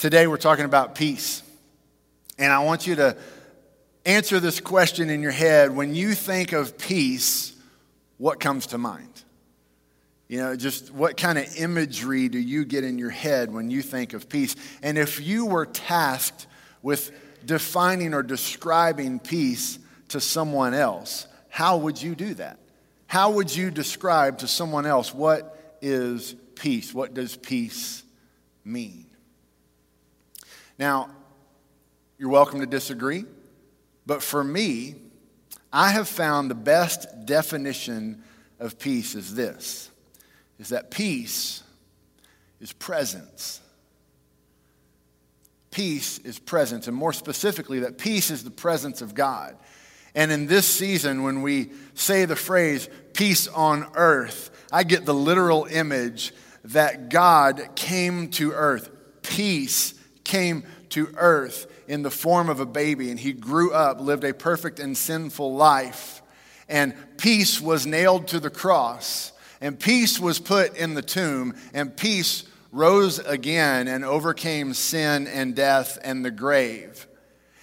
Today we're talking about peace. And I want you to answer this question in your head. When you think of peace, what comes to mind? You know, just what kind of imagery do you get in your head when you think of peace? And if you were tasked with defining or describing peace to someone else, how would you do that? How would you describe to someone else what is peace? What does peace mean? Now, you're welcome to disagree, but for me, I have found the best definition of peace is this is that peace is presence. Peace is presence, and more specifically, that peace is the presence of God. And in this season, when we say the phrase peace on earth, I get the literal image that God came to earth. Peace came to earth in the form of a baby, and he grew up, lived a perfect and sinful life. And peace was nailed to the cross, and peace was put in the tomb, and peace rose again and overcame sin and death and the grave.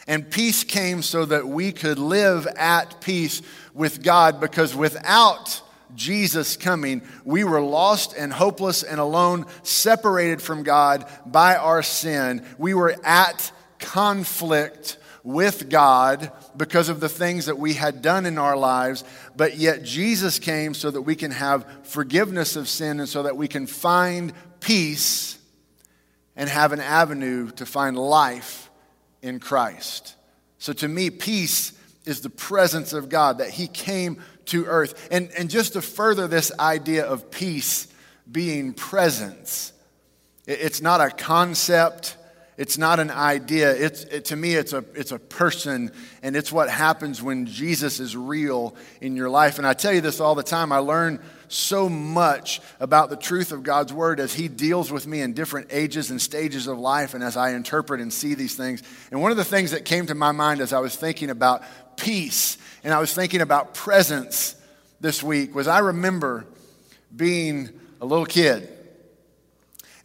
And peace came so that we could live at peace with God because without Jesus coming, we were lost and hopeless and alone, separated from God by our sin. We were at conflict with God because of the things that we had done in our lives, but yet Jesus came so that we can have forgiveness of sin and so that we can find peace and have an avenue to find life in Christ. So to me, peace is the presence of God, that He came to earth. And, and just to further this idea of peace being presence, it's not a concept. It's not an idea. It's, it, to me, it's a, it's a person, and it's what happens when Jesus is real in your life. And I tell you this all the time. I learn so much about the truth of God's word as He deals with me in different ages and stages of life, and as I interpret and see these things. And one of the things that came to my mind as I was thinking about peace and I was thinking about presence this week was I remember being a little kid.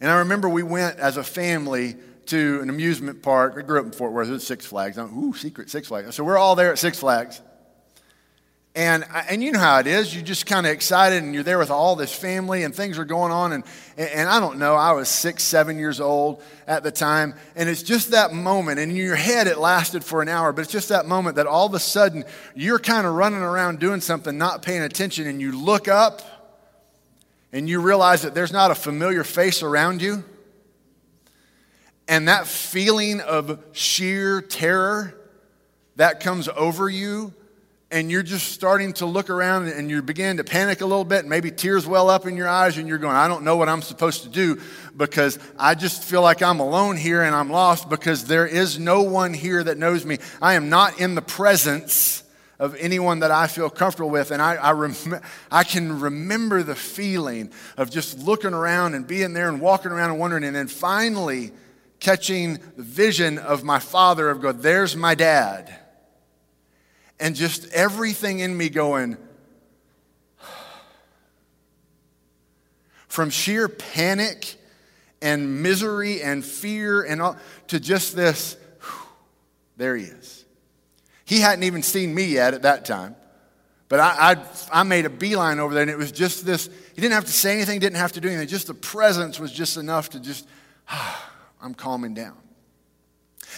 And I remember we went as a family to an amusement park. We grew up in Fort Worth. It was Six Flags. I'm, Ooh, secret Six Flags. So we're all there at Six Flags. And, uh, and you know how it is. You're just kind of excited and you're there with all this family and things are going on. And, and I don't know, I was six, seven years old at the time. And it's just that moment. And in your head, it lasted for an hour, but it's just that moment that all of a sudden you're kind of running around doing something, not paying attention. And you look up and you realize that there's not a familiar face around you. And that feeling of sheer terror that comes over you and you're just starting to look around and you begin to panic a little bit, maybe tears well up in your eyes, and you're going, I don't know what I'm supposed to do because I just feel like I'm alone here and I'm lost because there is no one here that knows me. I am not in the presence of anyone that I feel comfortable with. And I, I, rem- I can remember the feeling of just looking around and being there and walking around and wondering, and then finally catching the vision of my father of God, there's my dad and just everything in me going, from sheer panic and misery and fear and all, to just this, there he is. He hadn't even seen me yet at that time. But I, I, I, made a beeline over there, and it was just this. He didn't have to say anything, didn't have to do anything. Just the presence was just enough to just, ah, I'm calming down.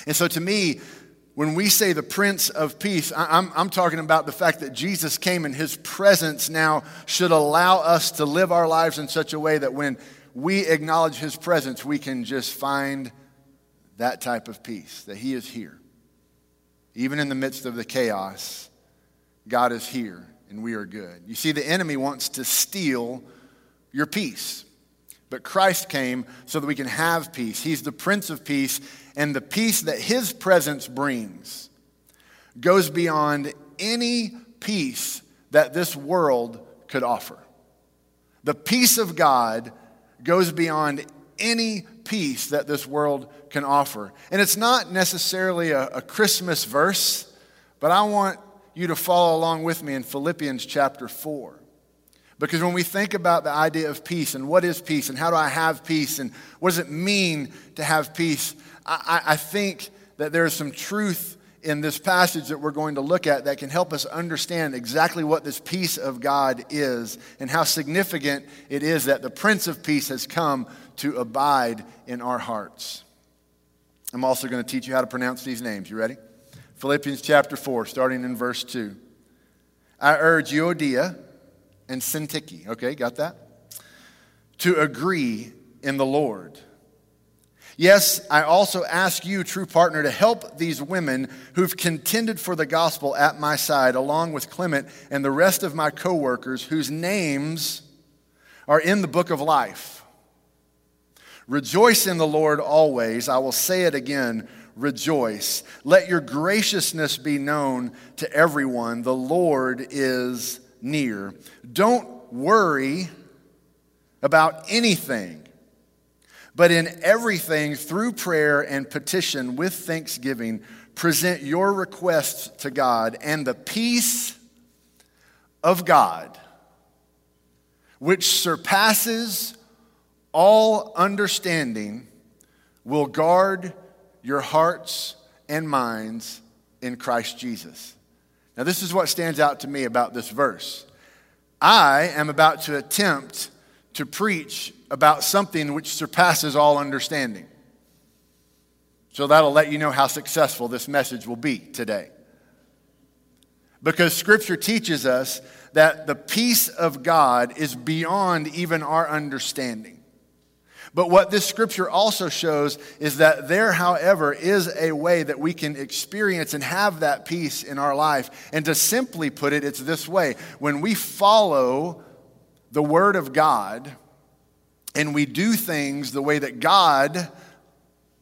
And so to me, when we say the Prince of Peace, I'm, I'm talking about the fact that Jesus came and his presence now should allow us to live our lives in such a way that when we acknowledge his presence, we can just find that type of peace, that he is here. Even in the midst of the chaos, God is here and we are good. You see, the enemy wants to steal your peace. But Christ came so that we can have peace. He's the Prince of Peace, and the peace that His presence brings goes beyond any peace that this world could offer. The peace of God goes beyond any peace that this world can offer. And it's not necessarily a, a, Christmas verse, but I want you to follow along with me in Philippians chapter 4. Because when we think about the idea of peace and what is peace and how do I have peace and what does it mean to have peace, I, I think that there is some truth in this passage that we're going to look at that can help us understand exactly what this peace of God is and how significant it is that the Prince of Peace has come to abide in our hearts. I'm also going to teach you how to pronounce these names. You ready? Philippians chapter 4, starting in verse 2. I urge Euodia and Syntyche, okay, got that? To agree in the Lord. Yes, I also ask you, true partner, to help these women who've contended for the gospel at my side, along with Clement and the rest of my co workers whose names are in the book of life. Rejoice in the Lord always. I will say it again rejoice. Let your graciousness be known to everyone. The Lord is near. Don't worry about anything, but in everything, through prayer and petition with thanksgiving, present your requests to God, and the peace of God, which surpasses all understanding, will guard your hearts and minds in Christ Jesus. Now, this is what stands out to me about this verse. I am about to attempt to preach about something which surpasses all understanding. So that'll let you know how successful this message will be today. Because Scripture teaches us that the peace of God is beyond even our understanding. But what this scripture also shows is that there, however, is a way that we can experience and have that peace in our life. And to simply put it, it's this way when we follow the Word of God and we do things the way that God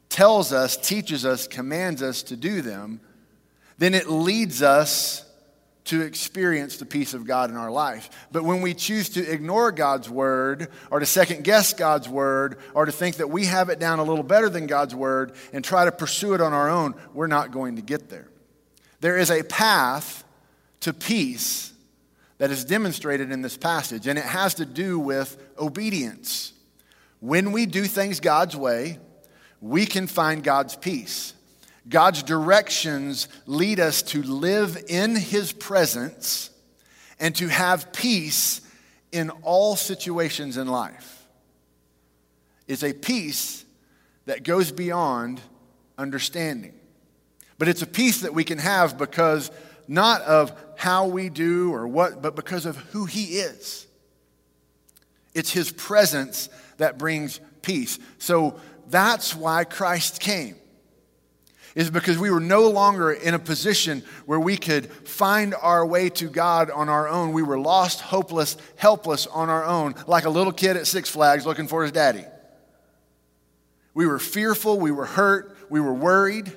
tells us, teaches us, commands us to do them, then it leads us to experience the peace of God in our life. But when we choose to ignore God's word or to second guess God's word or to think that we have it down a little better than God's word and try to pursue it on our own, we're not going to get there. There is a path to peace that is demonstrated in this passage, and it has to do with obedience. When we do things God's way, we can find God's peace. God's directions lead us to live in His presence and to have peace in all situations in life. It's a peace that goes beyond understanding. But it's a peace that we can have because not of how we do or what, but because of who He is. It's His presence that brings peace. So that's why Christ came is because we were no longer in a position where we could find our way to God on our own. We were lost, hopeless, helpless on our own, like a little kid at Six Flags looking for his daddy. We were fearful, we were hurt, we were worried.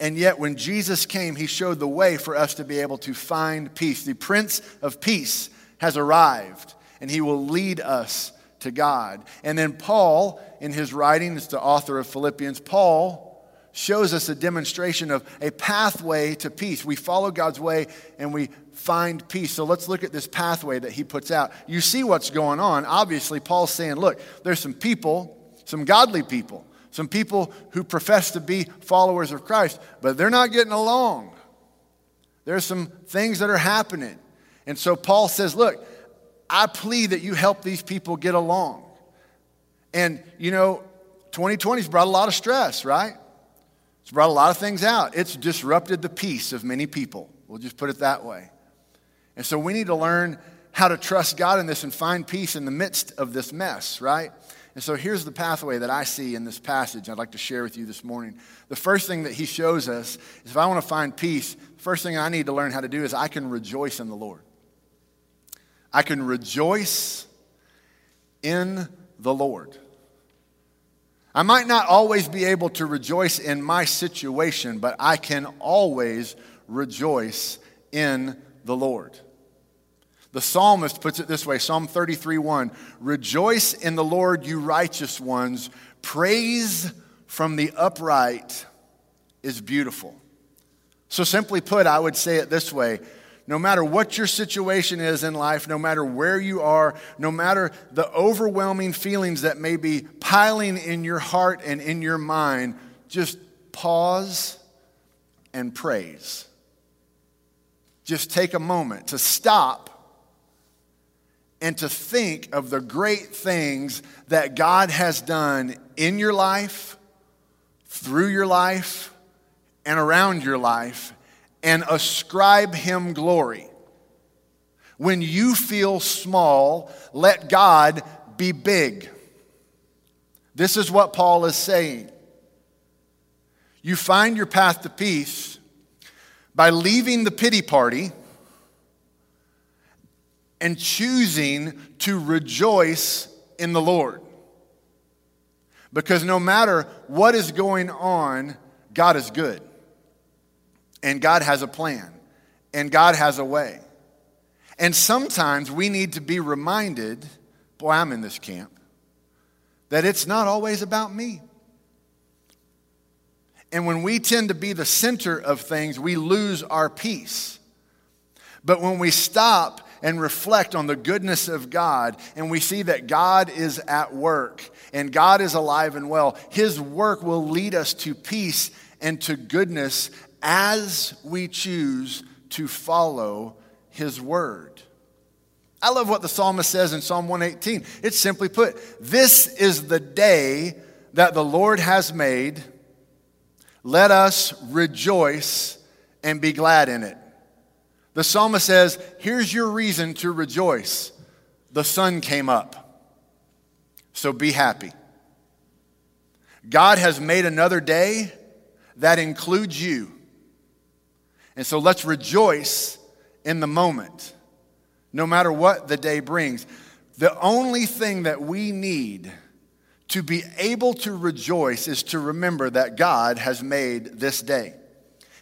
And yet, when Jesus came, he showed the way for us to be able to find peace. The Prince of Peace has arrived, and he will lead us to God. And then, Paul, in his writing, is the author of Philippians, Paul shows us a demonstration of a pathway to peace. We follow God's way and we find peace. So let's look at this pathway that he puts out. You see what's going on. Obviously, Paul's saying, look, there's some people, some godly people, some people who profess to be followers of Christ, but they're not getting along. There's some things that are happening. And so Paul says, look, I plead that you help these people get along. And, you know, 2020's brought a lot of stress, right? It's brought a lot of things out. It's disrupted the peace of many people. We'll just put it that way. And so we need to learn how to trust God in this and find peace in the midst of this mess, right? And so here's the pathway that I see in this passage I'd like to share with you this morning. The first thing that he shows us is if I want to find peace, the first thing I need to learn how to do is I can rejoice in the Lord. I can rejoice in the Lord. I might not always be able to rejoice in my situation, but I can always rejoice in the Lord. The psalmist puts it this way Psalm 33 1 Rejoice in the Lord, you righteous ones. Praise from the upright is beautiful. So, simply put, I would say it this way No matter what your situation is in life, no matter where you are, no matter the overwhelming feelings that may be piling in your heart and in your mind, just pause and praise. Just take a moment to stop and to think of the great things that God has done in your life, through your life, and around your life and ascribe him glory. When you feel small, let God be big. This is what Paul is saying. You find your path to peace by leaving the pity party and choosing to rejoice in the Lord. Because no matter what is going on, God is good. And God has a plan. And God has a way. And sometimes we need to be reminded boy, I'm in this camp that it's not always about me. And when we tend to be the center of things, we lose our peace. But when we stop and reflect on the goodness of God and we see that God is at work and God is alive and well, His work will lead us to peace and to goodness as we choose to follow his word. I love what the psalmist says in Psalm 118. It's simply put This is the day that the Lord has made. Let us rejoice and be glad in it. The psalmist says, Here's your reason to rejoice. The sun came up. So be happy. God has made another day that includes you. And so let's rejoice in the moment, no matter what the day brings. The only thing that we need to be able to rejoice is to remember that God has made this day.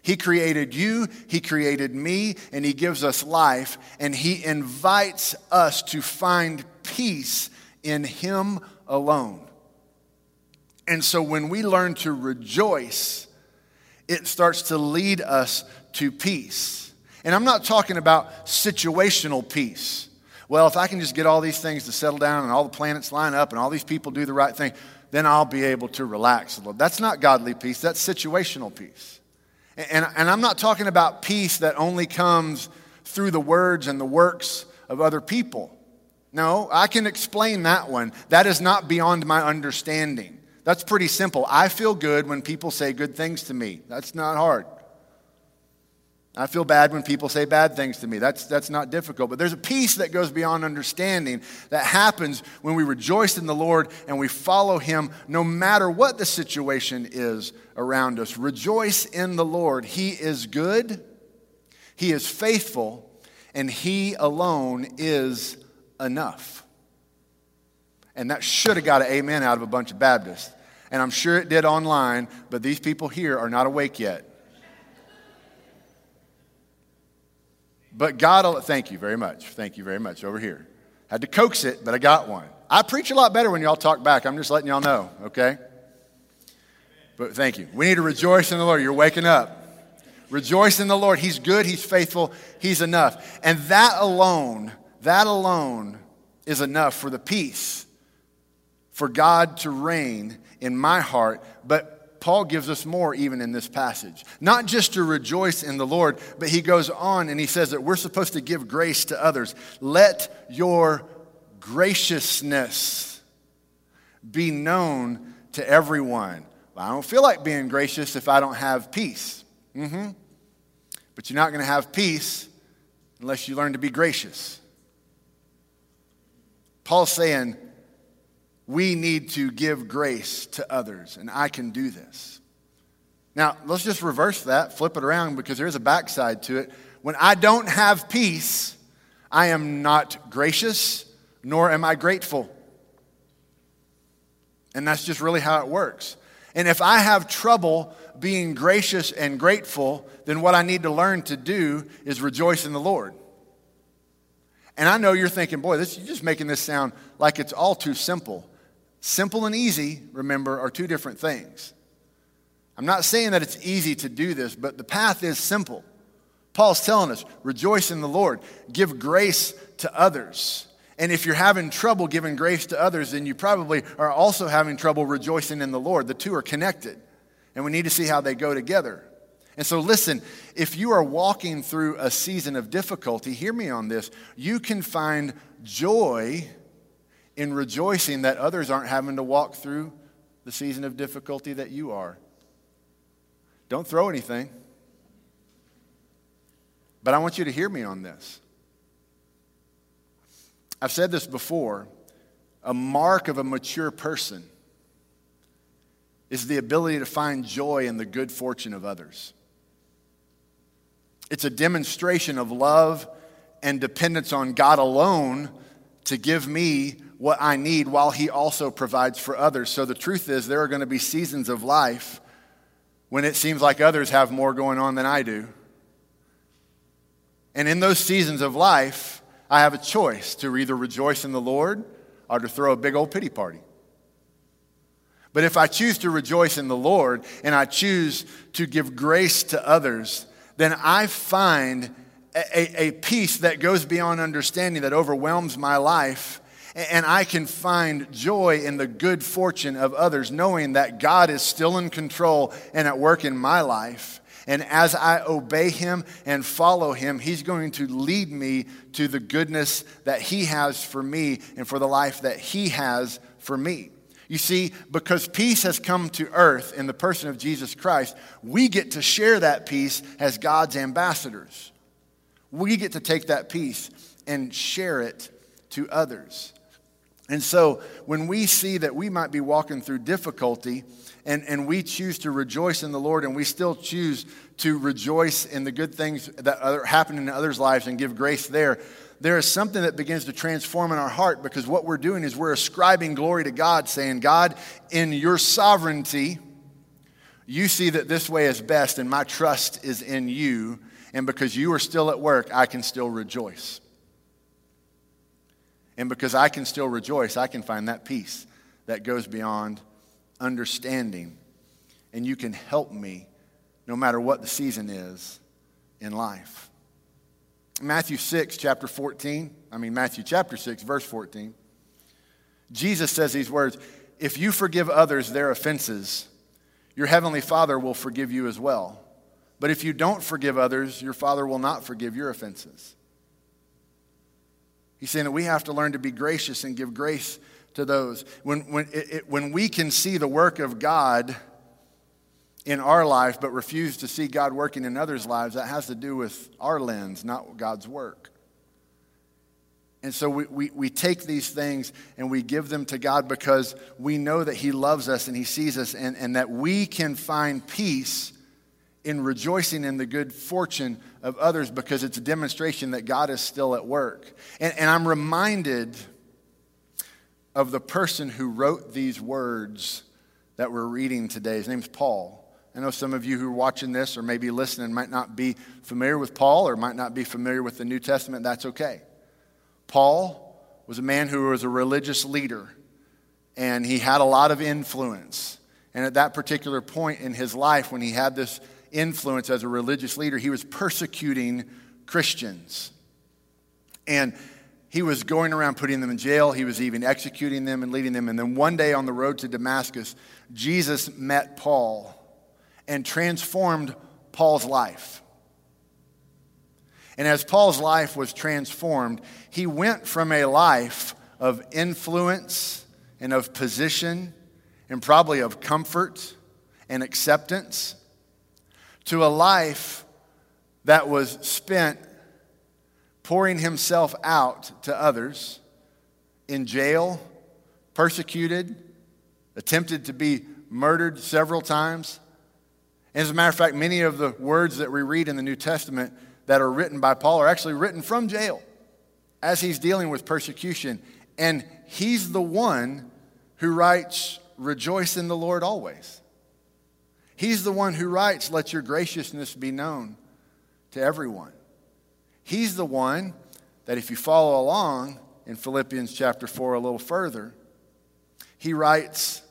He created you, He created me, and He gives us life, and He invites us to find peace in Him alone. And so when we learn to rejoice, it starts to lead us to peace. And I'm not talking about situational peace. Well, if I can just get all these things to settle down and all the planets line up and all these people do the right thing, then I'll be able to relax a little. That's not godly peace, that's situational peace. And, and I'm not talking about peace that only comes through the words and the works of other people. No, I can explain that one. That is not beyond my understanding. That's pretty simple. I feel good when people say good things to me. That's not hard. I feel bad when people say bad things to me. That's, that's not difficult. But there's a peace that goes beyond understanding that happens when we rejoice in the Lord and we follow Him no matter what the situation is around us. Rejoice in the Lord. He is good, He is faithful, and He alone is enough. And that should have got an amen out of a bunch of Baptists. And I'm sure it did online, but these people here are not awake yet. But God, thank you very much. Thank you very much. Over here. Had to coax it, but I got one. I preach a lot better when y'all talk back. I'm just letting y'all know, okay? But thank you. We need to rejoice in the Lord. You're waking up. Rejoice in the Lord. He's good, He's faithful, He's enough. And that alone, that alone is enough for the peace, for God to reign in my heart, but Paul gives us more even in this passage. Not just to rejoice in the Lord, but he goes on and he says that we're supposed to give grace to others. Let your graciousness be known to everyone. I don't feel like being gracious if I don't have peace. Mm-hmm. But you're not going to have peace unless you learn to be gracious. Paul's saying, we need to give grace to others, and I can do this. Now, let's just reverse that, flip it around, because there's a backside to it. When I don't have peace, I am not gracious, nor am I grateful. And that's just really how it works. And if I have trouble being gracious and grateful, then what I need to learn to do is rejoice in the Lord. And I know you're thinking, boy, this, you're just making this sound like it's all too simple. Simple and easy, remember, are two different things. I'm not saying that it's easy to do this, but the path is simple. Paul's telling us rejoice in the Lord, give grace to others. And if you're having trouble giving grace to others, then you probably are also having trouble rejoicing in the Lord. The two are connected, and we need to see how they go together. And so, listen, if you are walking through a season of difficulty, hear me on this. You can find joy in rejoicing that others aren't having to walk through the season of difficulty that you are. Don't throw anything. But I want you to hear me on this. I've said this before a mark of a mature person is the ability to find joy in the good fortune of others. It's a demonstration of love and dependence on God alone to give me what I need while He also provides for others. So the truth is, there are going to be seasons of life when it seems like others have more going on than I do. And in those seasons of life, I have a choice to either rejoice in the Lord or to throw a big old pity party. But if I choose to rejoice in the Lord and I choose to give grace to others, then I find a, a, peace that goes beyond understanding that overwhelms my life. And I can find joy in the good fortune of others, knowing that God is still in control and at work in my life. And as I obey him and follow him, he's going to lead me to the goodness that he has for me and for the life that he has for me. You see, because peace has come to earth in the person of Jesus Christ, we get to share that peace as God's ambassadors. We get to take that peace and share it to others. And so when we see that we might be walking through difficulty and, and we choose to rejoice in the Lord and we still choose to rejoice in the good things that are happening in others' lives and give grace there, there is something that begins to transform in our heart because what we're doing is we're ascribing glory to God, saying, God, in your sovereignty, you see that this way is best, and my trust is in you. And because you are still at work, I can still rejoice. And because I can still rejoice, I can find that peace that goes beyond understanding. And you can help me no matter what the season is in life. Matthew 6, chapter 14, I mean, Matthew chapter 6, verse 14, Jesus says these words If you forgive others their offenses, your heavenly Father will forgive you as well. But if you don't forgive others, your Father will not forgive your offenses. He's saying that we have to learn to be gracious and give grace to those. When, when, it, it, when we can see the work of God in our life but refuse to see God working in others' lives, that has to do with our lens, not God's work. And so we, we, we take these things and we give them to God because we know that He loves us and He sees us and, and that we can find peace in rejoicing in the good fortune of others because it's a demonstration that God is still at work. And, and I'm reminded of the person who wrote these words that we're reading today. His name's Paul. I know some of you who are watching this or maybe listening might not be familiar with Paul or might not be familiar with the New Testament. That's okay. Paul was a man who was a religious leader and he had a lot of influence. And at that particular point in his life, when he had this influence as a religious leader, he was persecuting Christians. And he was going around putting them in jail. He was even executing them and leading them. And then one day on the road to Damascus, Jesus met Paul and transformed Paul's life. And as Paul's life was transformed, he went from a life of influence and of position and probably of comfort and acceptance to a life that was spent pouring himself out to others in jail, persecuted, attempted to be murdered several times. And As a matter of fact, many of the words that we read in the New Testament that are written by Paul are actually written from jail as he's dealing with persecution. And he's the one who writes, Rejoice in the Lord always. He's the one who writes, Let your graciousness be known to everyone. He's the one that, if you follow along in Philippians chapter 4 a little further, he writes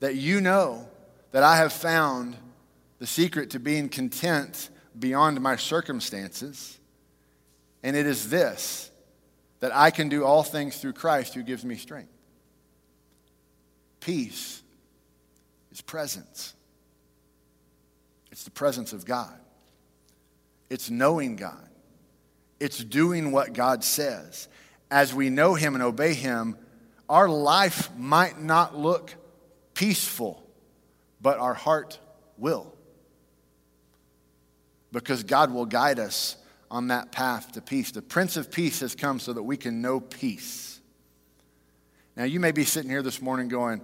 that you know that I have found the secret to being content beyond my circumstances. And it is this that I can do all things through Christ who gives me strength. Peace is presence, it's the presence of God, it's knowing God, it's doing what God says. As we know Him and obey Him, our life might not look peaceful, but our heart will. Because God will guide us on that path to peace. The Prince of Peace has come so that we can know peace. Now, you may be sitting here this morning going,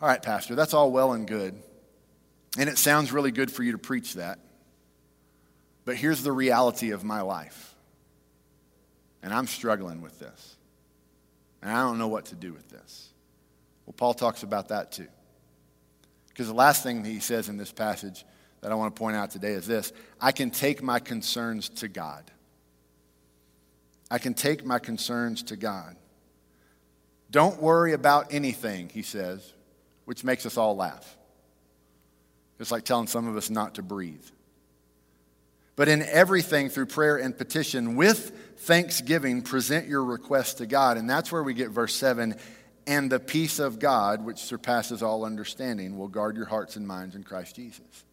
All right, Pastor, that's all well and good. And it sounds really good for you to preach that. But here's the reality of my life. And I'm struggling with this. And I don't know what to do with this. Well, Paul talks about that too. Because the last thing he says in this passage that I want to point out today is this I can take my concerns to God. I can take my concerns to God. Don't worry about anything, he says, which makes us all laugh. It's like telling some of us not to breathe. But in everything, through prayer and petition, with thanksgiving, present your request to God. And that's where we get verse 7 and the peace of God, which surpasses all understanding, will guard your hearts and minds in Christ Jesus.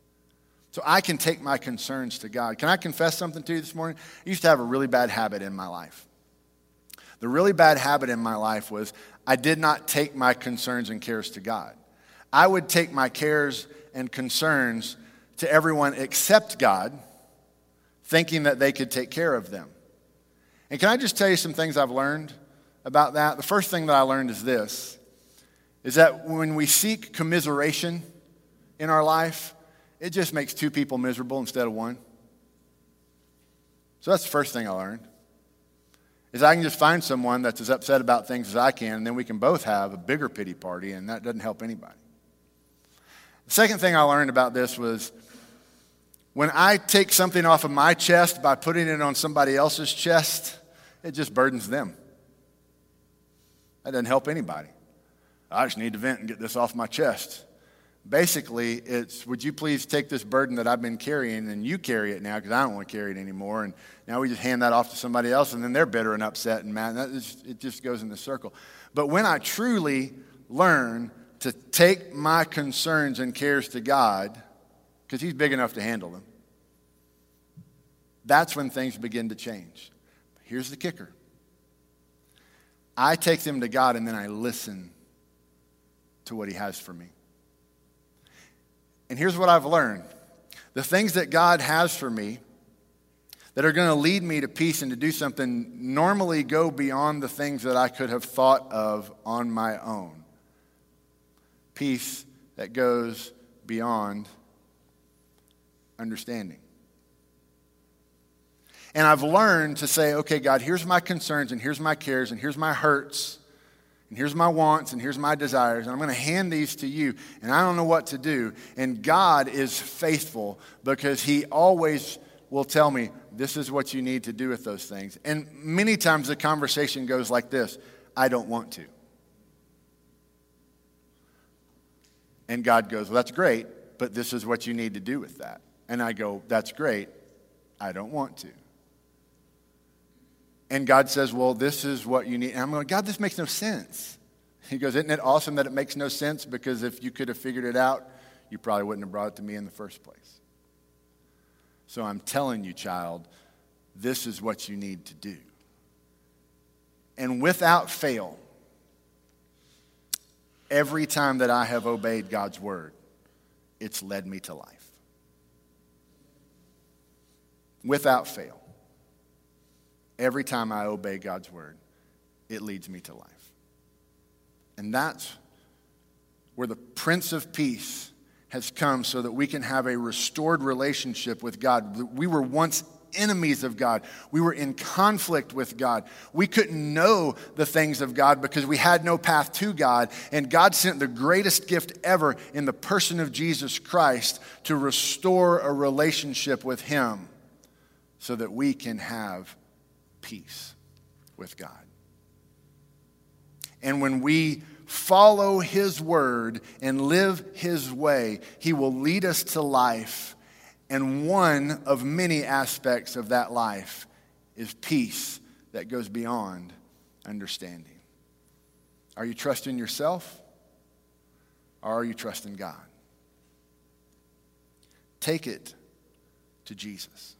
So I can take my concerns to God. Can I confess something to you this morning? I used to have a really bad habit in my life. The really bad habit in my life was I did not take my concerns and cares to God. I would take my cares and concerns to everyone except God, thinking that they could take care of them. And can I just tell you some things I've learned about that? The first thing that I learned is this is that when we seek commiseration in our life, it just makes two people miserable instead of one. So that's the first thing I learned. Is I can just find someone that's as upset about things as I can, and then we can both have a bigger pity party, and that doesn't help anybody. Second thing I learned about this was when I take something off of my chest by putting it on somebody else's chest, it just burdens them. That doesn't help anybody. I just need to vent and get this off my chest. Basically, it's would you please take this burden that I've been carrying and you carry it now because I don't want to carry it anymore. And now we just hand that off to somebody else and then they're bitter and upset and mad. And it just goes in the circle. But when I truly learn to take my concerns and cares to God, because He's big enough to handle them, that's when things begin to change. Here's the kicker I take them to God and then I listen to what He has for me. And here's what I've learned the things that God has for me that are going to lead me to peace and to do something normally go beyond the things that I could have thought of on my own. Peace that goes beyond understanding. And I've learned to say, okay, God, here's my concerns and here's my cares and here's my hurts and here's my wants and here's my desires and i'm going to hand these to you and i don't know what to do. And god is faithful because he always will tell me this is what you need to do with those things. And many times the conversation goes like this i don't want to and god goes well that's great but this is what you need to do with that and i go that's great i don't want to and God says, Well, this is what you need. And I'm going, God, this makes no sense. He goes, Isn't it awesome that it makes no sense? Because if you could have figured it out, you probably wouldn't have brought it to me in the first place. So I'm telling you, child, this is what you need to do. And without fail, every time that I have obeyed God's word, it's led me to life. Without fail. Every time I obey God's word, it leads me to life. And that's where the Prince of Peace has come so that we can have a restored relationship with God. We were once enemies of God. We were in conflict with God. We couldn't know the things of God because we had no path to God. And God sent the greatest gift ever in the person of Jesus Christ to restore a relationship with Him so that we can have peace with God. And when we follow His word and live His way, He will lead us to life. And one of many aspects of that life is peace that goes beyond understanding. Are you trusting yourself or are you trusting God? Take it to Jesus.